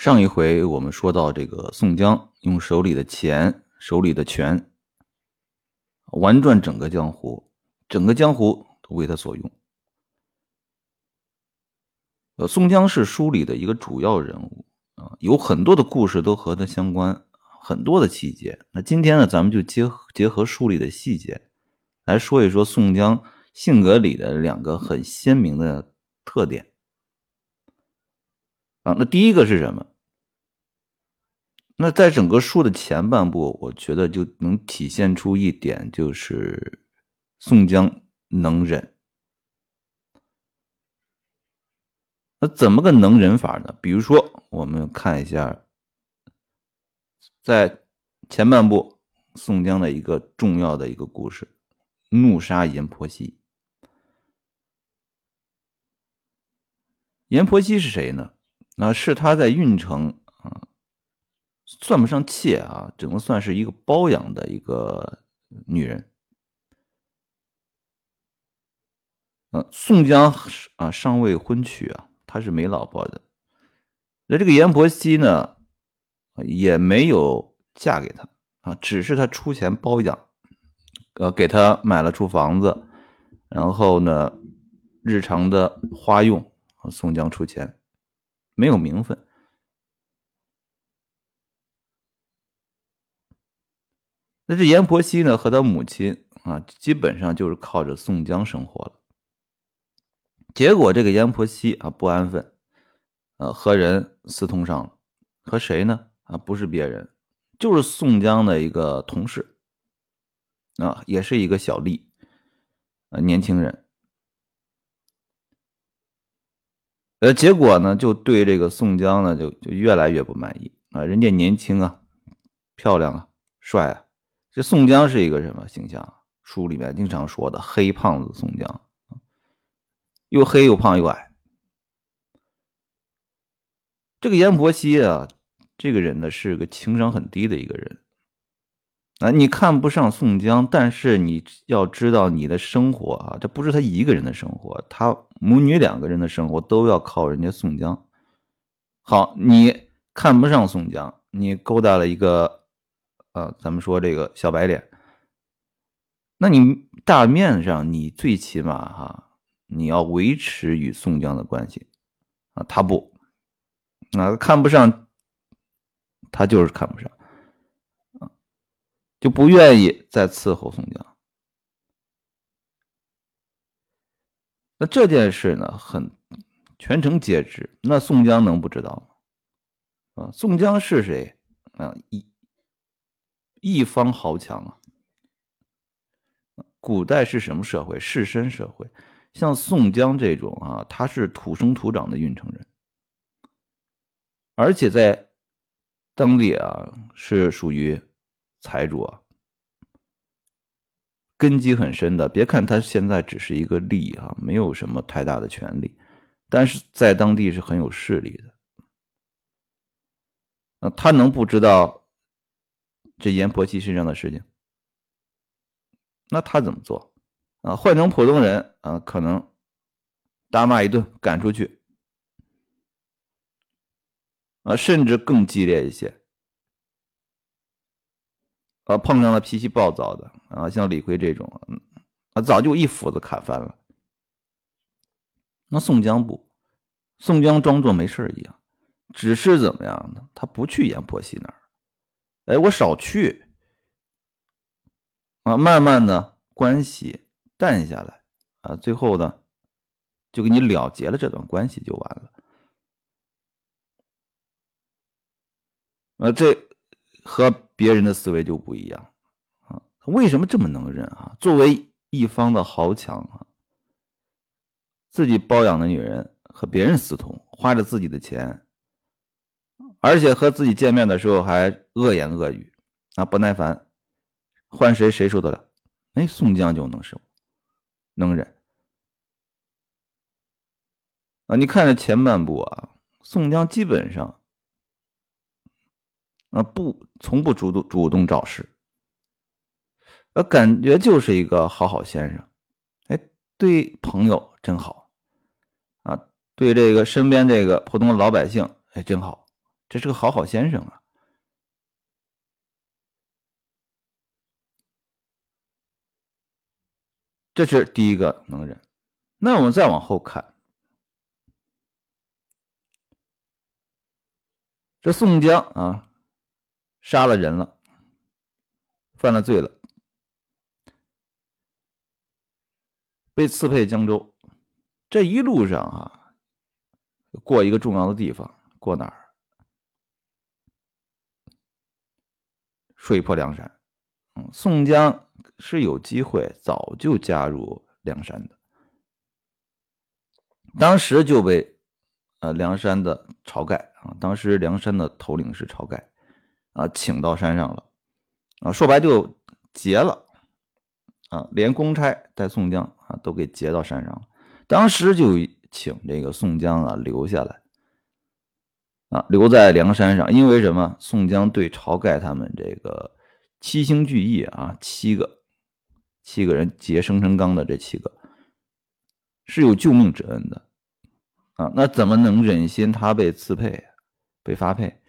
上一回我们说到，这个宋江用手里的钱、手里的权，玩转整个江湖，整个江湖都为他所用。呃，宋江是书里的一个主要人物啊，有很多的故事都和他相关，很多的细节。那今天呢，咱们就结结合书里的细节，来说一说宋江性格里的两个很鲜明的特点。啊，那第一个是什么？那在整个书的前半部，我觉得就能体现出一点，就是宋江能忍。那怎么个能忍法呢？比如说，我们看一下，在前半部宋江的一个重要的一个故事——怒杀阎婆惜。阎婆惜是谁呢？那是他在运城，算不上妾啊，只能算是一个包养的一个女人。嗯，宋江啊尚未婚娶啊，他是没老婆的。那这个阎婆惜呢，也没有嫁给他啊，只是他出钱包养，呃，给他买了处房子，然后呢，日常的花用，宋江出钱。没有名分，那这阎婆惜呢？和他母亲啊，基本上就是靠着宋江生活了。结果这个阎婆惜啊不安分，呃，和人私通上了，和谁呢？啊，不是别人，就是宋江的一个同事，啊，也是一个小吏，啊，年轻人。呃，结果呢，就对这个宋江呢，就就越来越不满意啊！人家年轻啊，漂亮啊，帅啊，这宋江是一个什么形象？书里面经常说的黑胖子宋江，又黑又胖又矮。这个阎婆惜啊，这个人呢是个情商很低的一个人。啊，你看不上宋江，但是你要知道，你的生活啊，这不是他一个人的生活，他母女两个人的生活都要靠人家宋江。好，你看不上宋江，你勾搭了一个，呃，咱们说这个小白脸，那你大面上你最起码哈，你要维持与宋江的关系啊，他不，啊，看不上，他就是看不上。啊就不愿意再伺候宋江。那这件事呢，很全城皆知。那宋江能不知道吗？啊，宋江是谁？啊，一一方豪强啊。古代是什么社会？士绅社会。像宋江这种啊，他是土生土长的运城人，而且在当地啊是属于。财主啊，根基很深的。别看他现在只是一个吏啊，没有什么太大的权利，但是在当地是很有势力的。那他能不知道这阎婆惜身上的事情？那他怎么做啊？换成普通人啊，可能大骂一顿，赶出去啊，甚至更激烈一些。啊，碰上了脾气暴躁的啊，像李逵这种，啊，早就一斧子砍翻了。那宋江不，宋江装作没事一样，只是怎么样呢？他不去阎婆惜那儿，哎，我少去啊，慢慢的关系淡下来啊，最后呢，就给你了结了这段关系就完了。啊，这。和别人的思维就不一样啊！为什么这么能忍啊？作为一方的豪强啊，自己包养的女人和别人私通，花着自己的钱，而且和自己见面的时候还恶言恶语啊，不耐烦，换谁谁受得了？哎，宋江就能受，能忍啊！你看这前半部啊，宋江基本上。啊，不，从不主动主动找事，呃，感觉就是一个好好先生，哎，对朋友真好，啊，对这个身边这个普通的老百姓，哎，真好，这是个好好先生啊。这是第一个能忍。那我们再往后看，这宋江啊，杀了人了，犯了罪了，被赐配江州。这一路上啊，过一个重要的地方，过哪儿？水泊梁山。嗯，宋江。是有机会早就加入梁山的，当时就被呃梁山的晁盖啊，当时梁山的头领是晁盖啊，请到山上了啊，说白就劫了啊，连公差带宋江啊都给劫到山上了。当时就请这个宋江啊留下来啊，留在梁山上，因为什么？宋江对晁盖他们这个七星聚义啊，七个。七个人劫生辰纲的这七个是有救命之恩的啊，那怎么能忍心他被刺配、被发配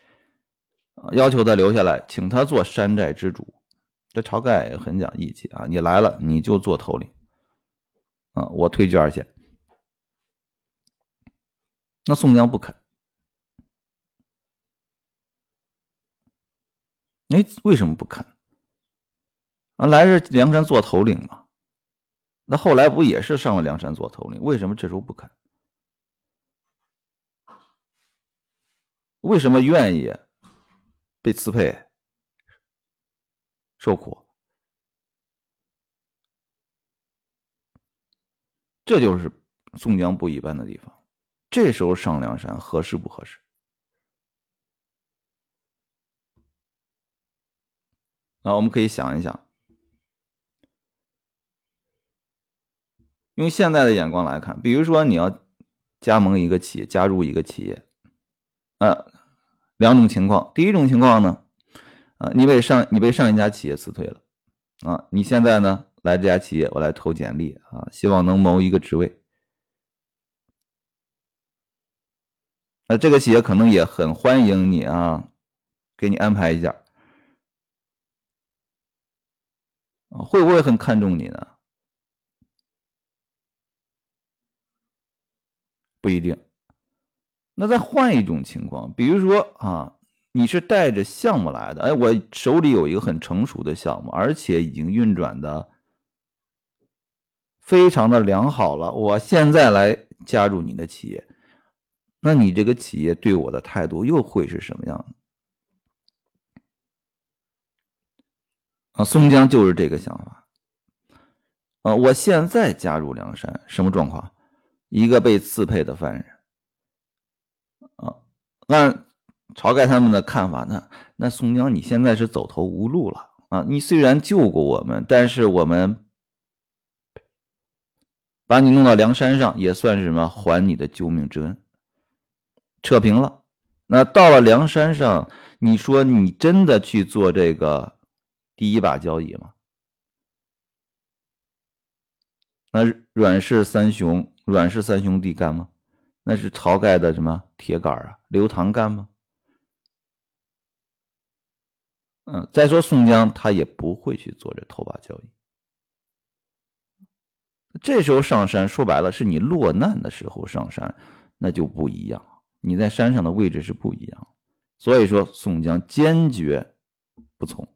啊？要求他留下来，请他做山寨之主。这晁盖很讲义气啊，你来了你就做头领啊，我退居二线。那宋江不肯，哎，为什么不肯？啊，来是梁山做头领嘛？那后来不也是上了梁山做头领？为什么这时候不肯？为什么愿意被辞配受苦？这就是宋江不一般的地方。这时候上梁山合适不合适？啊，我们可以想一想。用现在的眼光来看，比如说你要加盟一个企业，加入一个企业，呃，两种情况。第一种情况呢，啊，你被上你被上一家企业辞退了，啊，你现在呢来这家企业，我来投简历啊，希望能谋一个职位。那这个企业可能也很欢迎你啊，给你安排一下，啊，啊会不会很看重你呢？不一定。那再换一种情况，比如说啊，你是带着项目来的，哎，我手里有一个很成熟的项目，而且已经运转的非常的良好了，我现在来加入你的企业，那你这个企业对我的态度又会是什么样的？宋江就是这个想法。啊，我现在加入梁山，什么状况？一个被刺配的犯人，啊，按晁盖他们的看法呢，那宋江你现在是走投无路了啊！你虽然救过我们，但是我们把你弄到梁山上，也算是什么还你的救命之恩，扯平了。那到了梁山上，你说你真的去做这个第一把交椅吗？那阮氏三雄。阮氏三兄弟干吗？那是晁盖的什么铁杆啊？刘唐干吗？嗯，再说宋江，他也不会去做这头把交椅。这时候上山，说白了，是你落难的时候上山，那就不一样。你在山上的位置是不一样，所以说宋江坚决不从。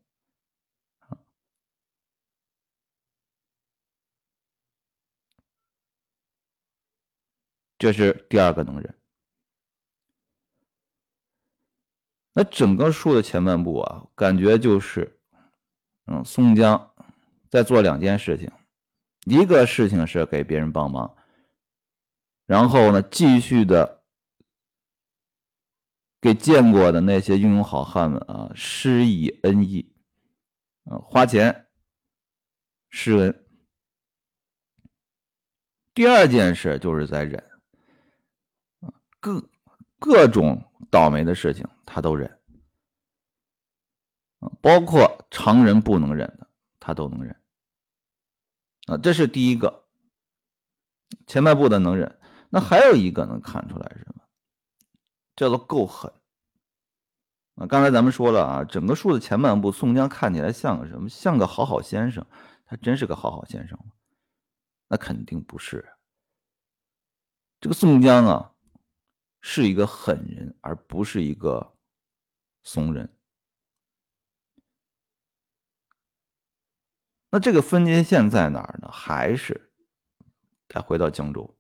这是第二个能人。那整个书的前半部啊，感觉就是，嗯，宋江在做两件事情，一个事情是给别人帮忙，然后呢，继续的给见过的那些英勇好汉们啊施以恩义，啊，花钱施恩。第二件事就是在忍。各各种倒霉的事情，他都忍包括常人不能忍的，他都能忍啊。这是第一个前半部的能忍。那还有一个能看出来什么？叫做够狠啊，刚才咱们说了啊，整个书的前半部，宋江看起来像个什么？像个好好先生。他真是个好好先生吗？那肯定不是。这个宋江啊，是一个狠人，而不是一个怂人。那这个分界线在哪儿呢？还是再回到江州？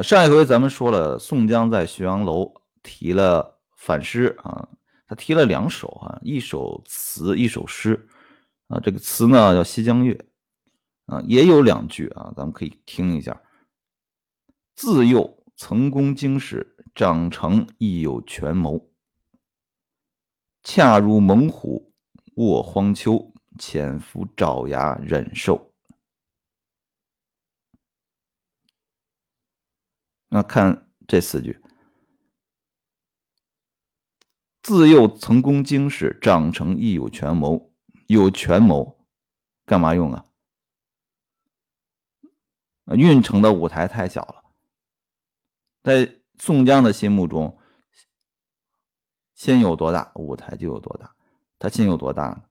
上一回咱们说了，宋江在浔阳楼提了反诗啊，他提了两首啊，一首词，一首诗啊。这个词呢叫《西江月》啊，也有两句啊，咱们可以听一下。自幼曾攻经史，长成亦有权谋。恰如猛虎卧荒丘。潜伏爪牙忍受。那看这四句：自幼曾攻经史，长成亦有权谋。有权谋，干嘛用啊？运城的舞台太小了，在宋江的心目中，心有多大，舞台就有多大。他心有多大呢？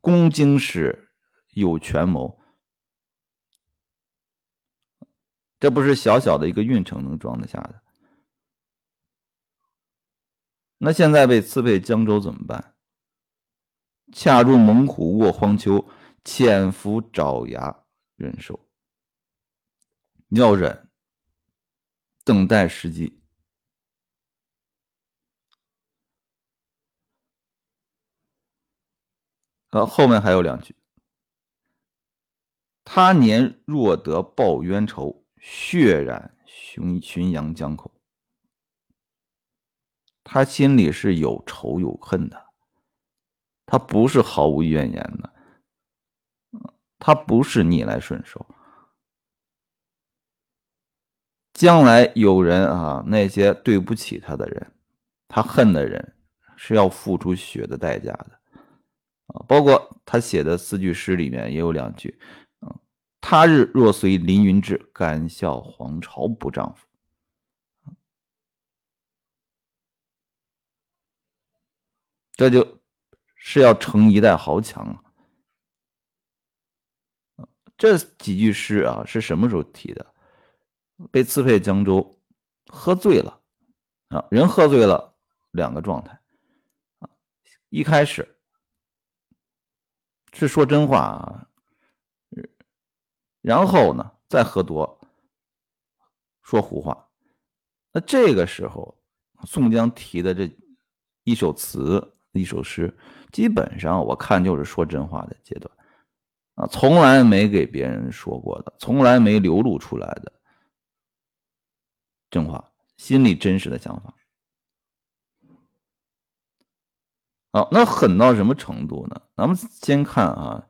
攻京师有权谋，这不是小小的一个运城能装得下的。那现在被刺配江州怎么办？恰如猛虎卧荒丘，潜伏爪牙忍受。要忍，等待时机。呃，后面还有两句：“他年若得报冤仇，血染浔浔阳江口。”他心里是有仇有恨的，他不是毫无怨言的，他不是逆来顺受。将来有人啊，那些对不起他的人，他恨的人，是要付出血的代价的。啊，包括他写的四句诗里面也有两句，嗯，他日若随凌云志，敢笑黄巢不丈夫。这就是要成一代豪强啊！这几句诗啊，是什么时候提的？被赐配江州，喝醉了啊！人喝醉了，两个状态啊，一开始。是说真话啊，然后呢，再喝多，说胡话。那这个时候，宋江提的这一首词、一首诗，基本上我看就是说真话的阶段啊，从来没给别人说过的，从来没流露出来的真话，心里真实的想法。好，那狠到什么程度呢？咱们先看啊，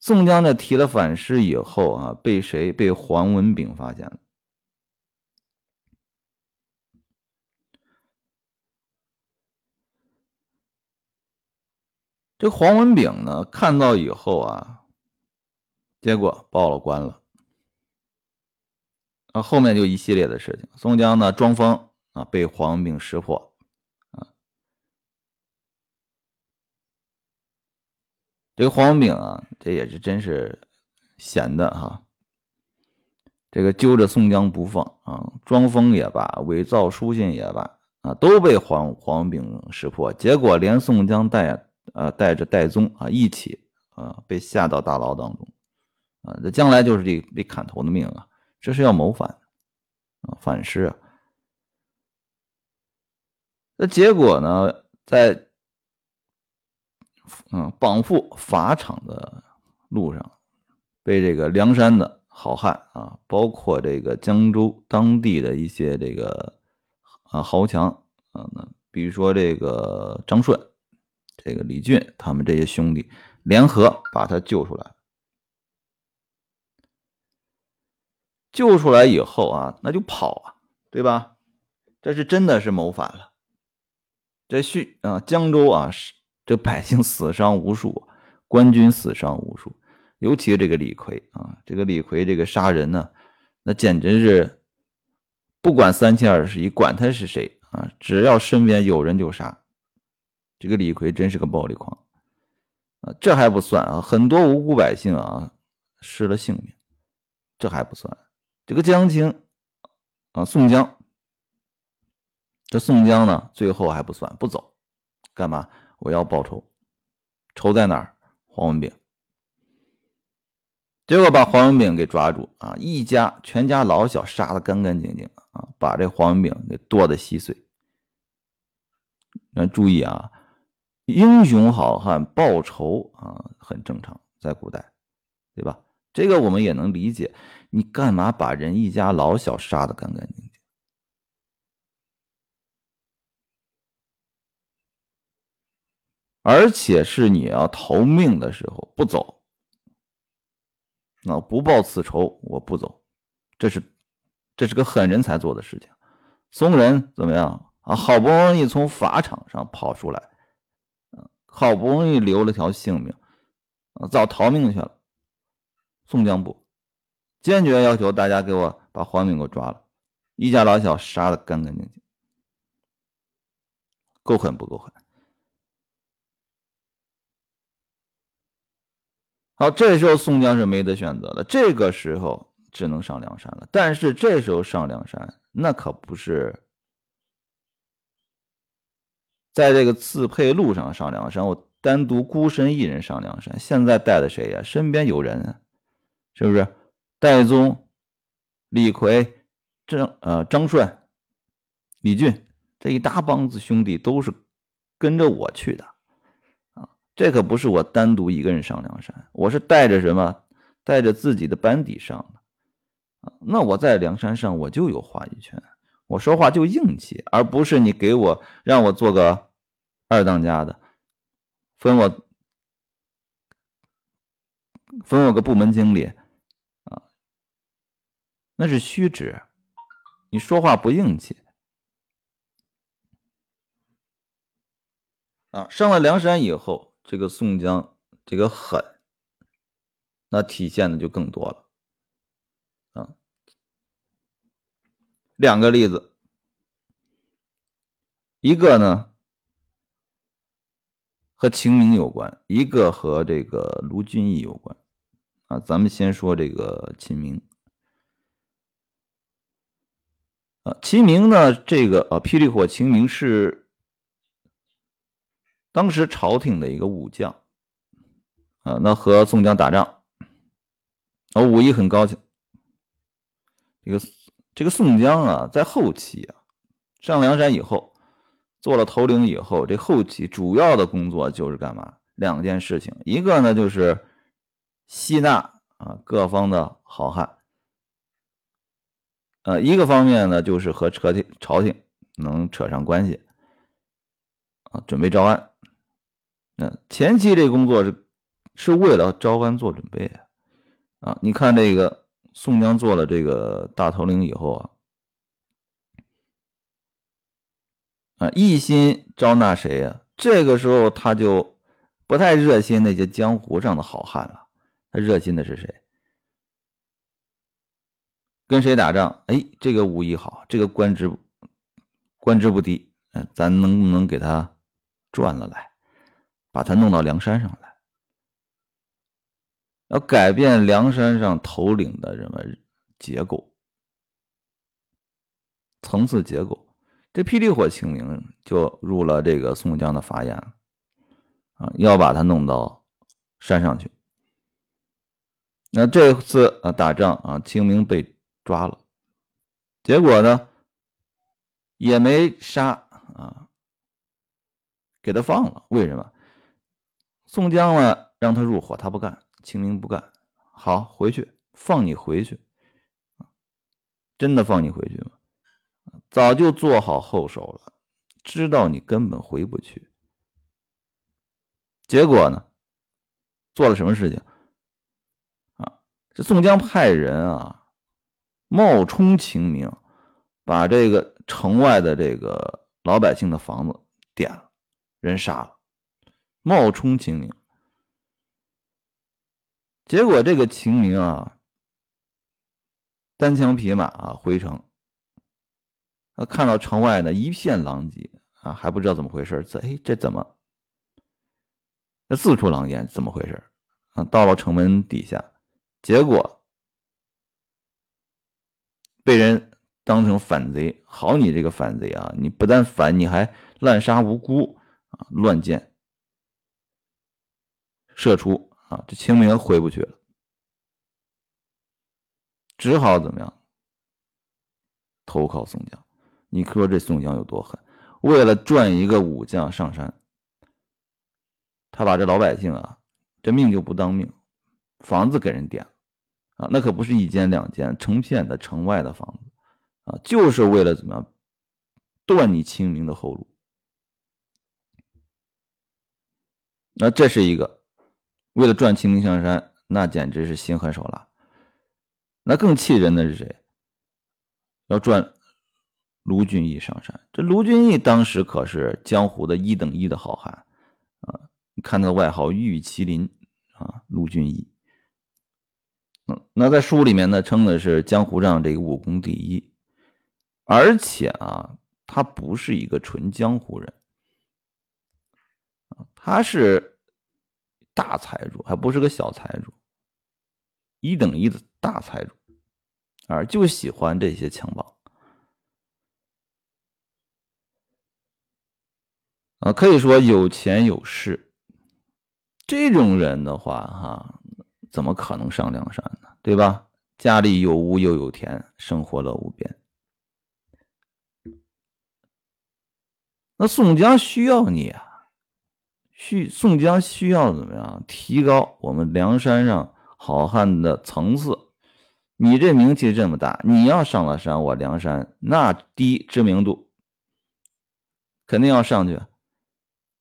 宋江在提了反诗以后啊，被谁？被黄文炳发现了。这黄文炳呢，看到以后啊，结果报了官了。啊，后面就一系列的事情。宋江呢，装疯啊，被黄文炳识破。这个黄文炳啊，这也是真是闲的哈。这个揪着宋江不放啊，装疯也罢，伪造书信也罢啊，都被黄黄文炳识破。结果连宋江带呃带着戴宗啊一起啊被下到大牢当中啊，这将来就是这被砍头的命啊，这是要谋反啊，反诗啊。那结果呢，在。嗯，绑赴法场的路上，被这个梁山的好汉啊，包括这个江州当地的一些这个啊豪强啊，那比如说这个张顺、这个李俊，他们这些兄弟联合把他救出来。救出来以后啊，那就跑啊，对吧？这是真的是谋反了。这叙啊，江州啊。这百姓死伤无数，官军死伤无数，尤其这个李逵啊，这个李逵这个杀人呢，那简直是不管三七二十一，管他是谁啊，只要身边有人就杀。这个李逵真是个暴力狂啊！这还不算啊，很多无辜百姓啊失了性命，这还不算。这个江青啊，宋江，这宋江呢，最后还不算不走，干嘛？我要报仇，仇在哪儿？黄文炳。结果把黄文炳给抓住啊！一家全家老小杀的干干净净啊！把这黄文炳给剁得稀碎。那注意啊，英雄好汉报仇啊，很正常，在古代，对吧？这个我们也能理解。你干嘛把人一家老小杀的干干净净？而且是你要逃命的时候不走。那不报此仇，我不走。这是，这是个狠人才做的事情。松人怎么样啊？好不容易从法场上跑出来，好不容易留了条性命，啊，早逃命去了。宋江不，坚决要求大家给我把黄敏给我抓了，一家老小杀的干干净净，够狠不够狠？好，这时候宋江是没得选择了，这个时候只能上梁山了。但是这时候上梁山，那可不是在这个刺配路上上梁山，我单独孤身一人上梁山。现在带的谁呀？身边有人，是不是？戴宗、李逵、张呃张顺、李俊这一大帮子兄弟都是跟着我去的啊。这可不是我单独一个人上梁山，我是带着什么？带着自己的班底上的啊。那我在梁山上，我就有话语权，我说话就硬气，而不是你给我让我做个二当家的，分我分我个部门经理，那是虚职，你说话不硬气啊。上了梁山以后。这个宋江这个狠，那体现的就更多了啊。两个例子，一个呢和秦明有关，一个和这个卢俊义有关啊。咱们先说这个秦明啊，秦明呢，这个啊，霹雳火秦明是。当时朝廷的一个武将，啊，那和宋江打仗，啊，武艺很高强。这个这个宋江啊，在后期啊，上梁山以后，做了头领以后，这后期主要的工作就是干嘛？两件事情，一个呢就是吸纳啊各方的好汉，呃，一个方面呢就是和朝廷朝廷能扯上关系，啊，准备招安。嗯，前期这工作是是为了招安做准备啊，啊，你看这个宋江做了这个大头领以后啊，啊，一心招纳谁呀？这个时候他就不太热心那些江湖上的好汉了，他热心的是谁？跟谁打仗？哎，这个武艺好，这个官职官职不低，嗯，咱能不能给他赚了来？把他弄到梁山上来，要改变梁山上头领的什么结构、层次结构。这霹雳火秦明就入了这个宋江的法眼啊，要把他弄到山上去。那这次啊打仗啊，清明被抓了，结果呢也没杀啊，给他放了。为什么？宋江呢，让他入伙，他不干。清明不干，好，回去放你回去。真的放你回去吗？早就做好后手了，知道你根本回不去。结果呢，做了什么事情？啊，这宋江派人啊，冒充秦明，把这个城外的这个老百姓的房子点了，人杀了。冒充秦明，结果这个秦明啊，单枪匹马啊回城，啊，看到城外呢一片狼藉啊，还不知道怎么回事，这哎这怎么？这四处狼烟，怎么回事？啊，到了城门底下，结果被人当成反贼。好，你这个反贼啊，你不但反，你还滥杀无辜啊，乱箭射出啊，这清明回不去了，只好怎么样？投靠宋江。你说这宋江有多狠？为了赚一个武将上山，他把这老百姓啊，这命就不当命，房子给人点了那可不是一间两间，成片的城外的房子啊，就是为了怎么样断你清明的后路。那这是一个为了赚清明上山，那简直是心狠手辣。那更气人的是谁？要赚。卢俊义上山，这卢俊义当时可是江湖的一等一的好汉啊！你看他的外号“玉麒麟”啊，卢俊义。那在书里面呢，称的是江湖上这个武功第一，而且啊，他不是一个纯江湖人。他是大财主，还不是个小财主，一等一的大财主，啊就喜欢这些枪棒。啊，可以说有钱有势，这种人的话，哈，怎么可能上梁山呢？对吧？家里有屋又有田，生活乐无边。那宋江需要你啊，需宋江需要怎么样提高我们梁山上好汉的层次？你这名气这么大，你要上了山，我梁山那第一知名度肯定要上去。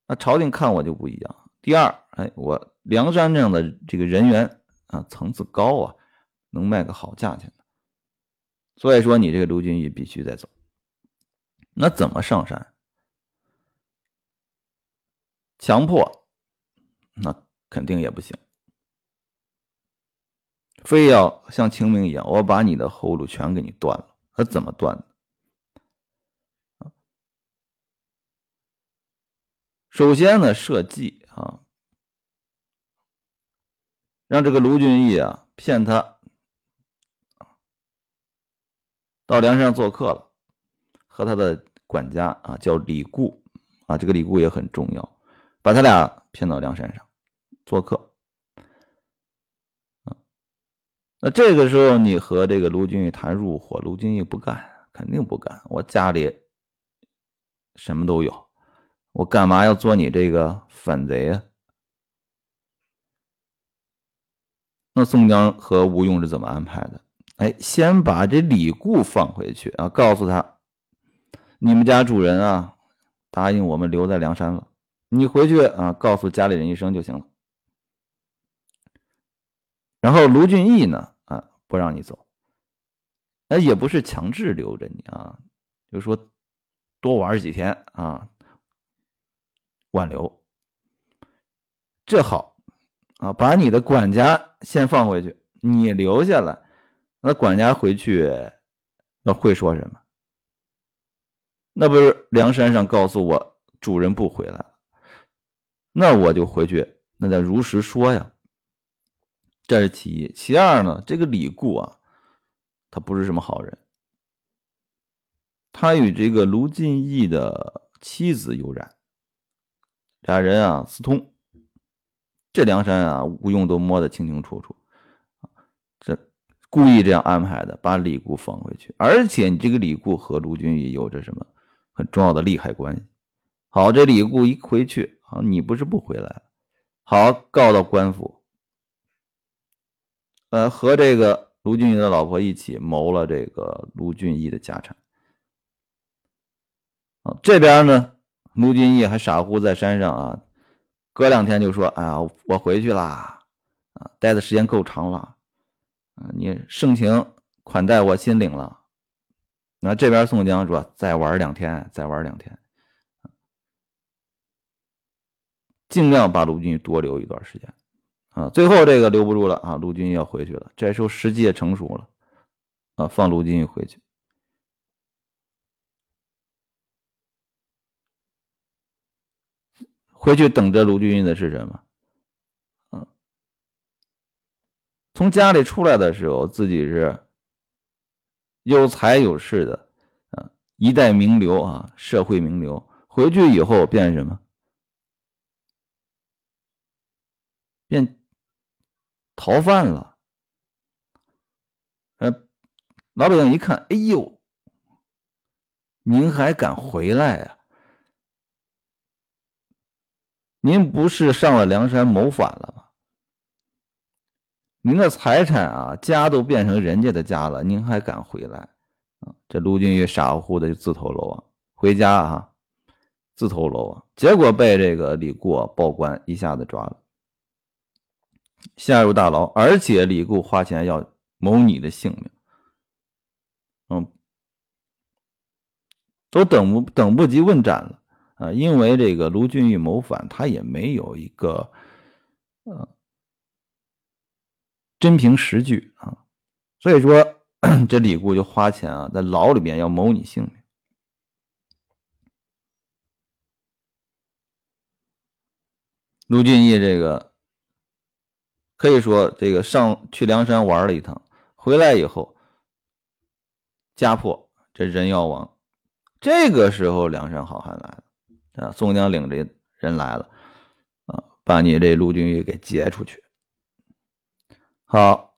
那朝廷看我就不一样。第二，哎，我梁山这样的这个人员啊，层次高啊，能卖个好价钱所以说，你这个卢俊义必须得走。那怎么上山？强迫？那肯定也不行。非要像清明一样，我把你的后路全给你断了。他怎么断？首先呢，设计啊，让这个卢俊义啊骗他到梁山上做客了，和他的管家啊叫李固啊，这个李固也很重要，把他俩骗到梁山上做客。那这个时候你和这个卢俊义谈入伙，卢俊义不干，肯定不干，我家里什么都有。我干嘛要做你这个反贼啊？那宋江和吴用是怎么安排的？哎，先把这李固放回去啊，告诉他，你们家主人啊，答应我们留在梁山了，你回去啊，告诉家里人一声就行了。然后卢俊义呢，啊，不让你走，那也不是强制留着你啊，就说多玩几天啊。挽留，这好啊！把你的管家先放回去，你留下来。那管家回去那会说什么？那不是梁山上告诉我主人不回来了，那我就回去，那得如实说呀。这是其一，其二呢？这个李固啊，他不是什么好人，他与这个卢俊义的妻子有染。俩人啊私通，这梁山啊吴用都摸得清清楚楚，这故意这样安排的，把李固放回去。而且你这个李固和卢俊义有着什么很重要的利害关系？好，这李固一回去，好，你不是不回来，好告到官府，呃，和这个卢俊义的老婆一起谋了这个卢俊义的家产。好，这边呢？卢俊义还傻乎在山上啊，隔两天就说：“哎呀，我回去啦，啊，待的时间够长了，啊，你盛情款待我心领了。”那这边宋江说：“再玩两天，再玩两天，尽量把卢俊义多留一段时间。”啊，最后这个留不住了啊，卢俊义要回去了。这时候时机也成熟了，啊，放卢俊义回去。回去等着卢俊义的是什么？嗯，从家里出来的时候，自己是有才有势的，啊，一代名流啊，社会名流。回去以后变什么？变逃犯了。呃，老百姓一看，哎呦，您还敢回来呀？您不是上了梁山谋反了吗？您的财产啊，家都变成人家的家了，您还敢回来？啊，这卢俊义傻乎乎的就自投罗网，回家啊，自投罗网，结果被这个李固报官，一下子抓了，下入大牢，而且李固花钱要谋你的性命，嗯，都等不等不及问斩了。啊，因为这个卢俊义谋反，他也没有一个呃真凭实据啊，所以说 这李固就花钱啊，在牢里边要谋你性命。卢俊义这个可以说这个上去梁山玩了一趟，回来以后家破，这人要亡，这个时候梁山好汉来了。啊，宋江领着人来了，啊，把你这卢俊义给劫出去。好，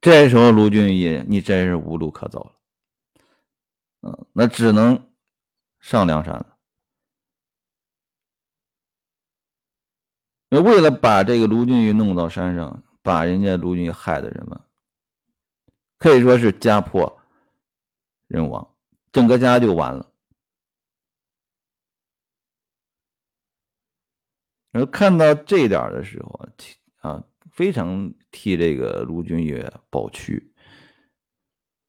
这时候卢俊义你真是无路可走了，嗯，那只能上梁山了。为了把这个卢俊义弄到山上，把人家卢俊义害的人们，可以说是家破人亡，整个家就完了。然后看到这点的时候，啊，非常替这个卢俊义抱屈，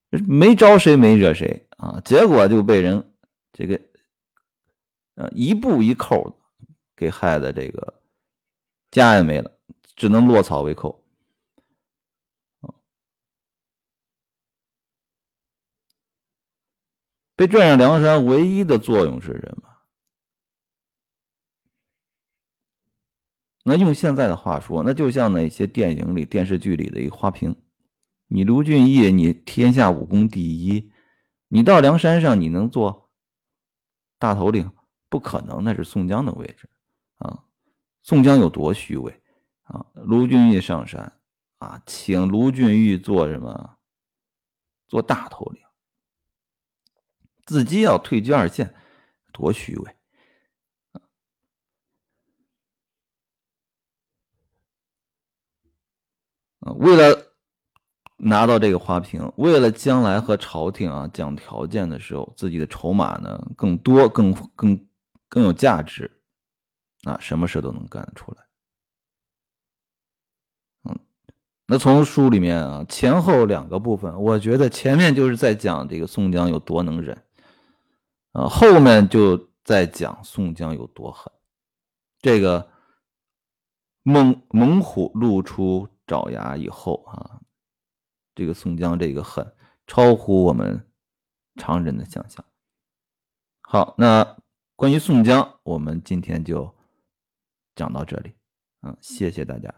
没招谁没惹谁啊，结果就被人这个，呃，一步一扣给害的，这个家也没了，只能落草为寇。被拽上梁山，唯一的作用是什么？那用现在的话说，那就像那些电影里、电视剧里的一个花瓶。你卢俊义，你天下武功第一，你到梁山上，你能做大头领？不可能，那是宋江的位置啊！宋江有多虚伪啊？卢俊义上山啊，请卢俊义做什么？做大头领，自己要退居二线，多虚伪！为了拿到这个花瓶，为了将来和朝廷啊讲条件的时候，自己的筹码呢更多、更更更有价值，啊，什么事都能干得出来。嗯，那从书里面啊前后两个部分，我觉得前面就是在讲这个宋江有多能忍，啊，后面就在讲宋江有多狠。这个猛猛虎露出。爪牙以后啊，这个宋江这个狠，超乎我们常人的想象。好，那关于宋江，我们今天就讲到这里。嗯，谢谢大家。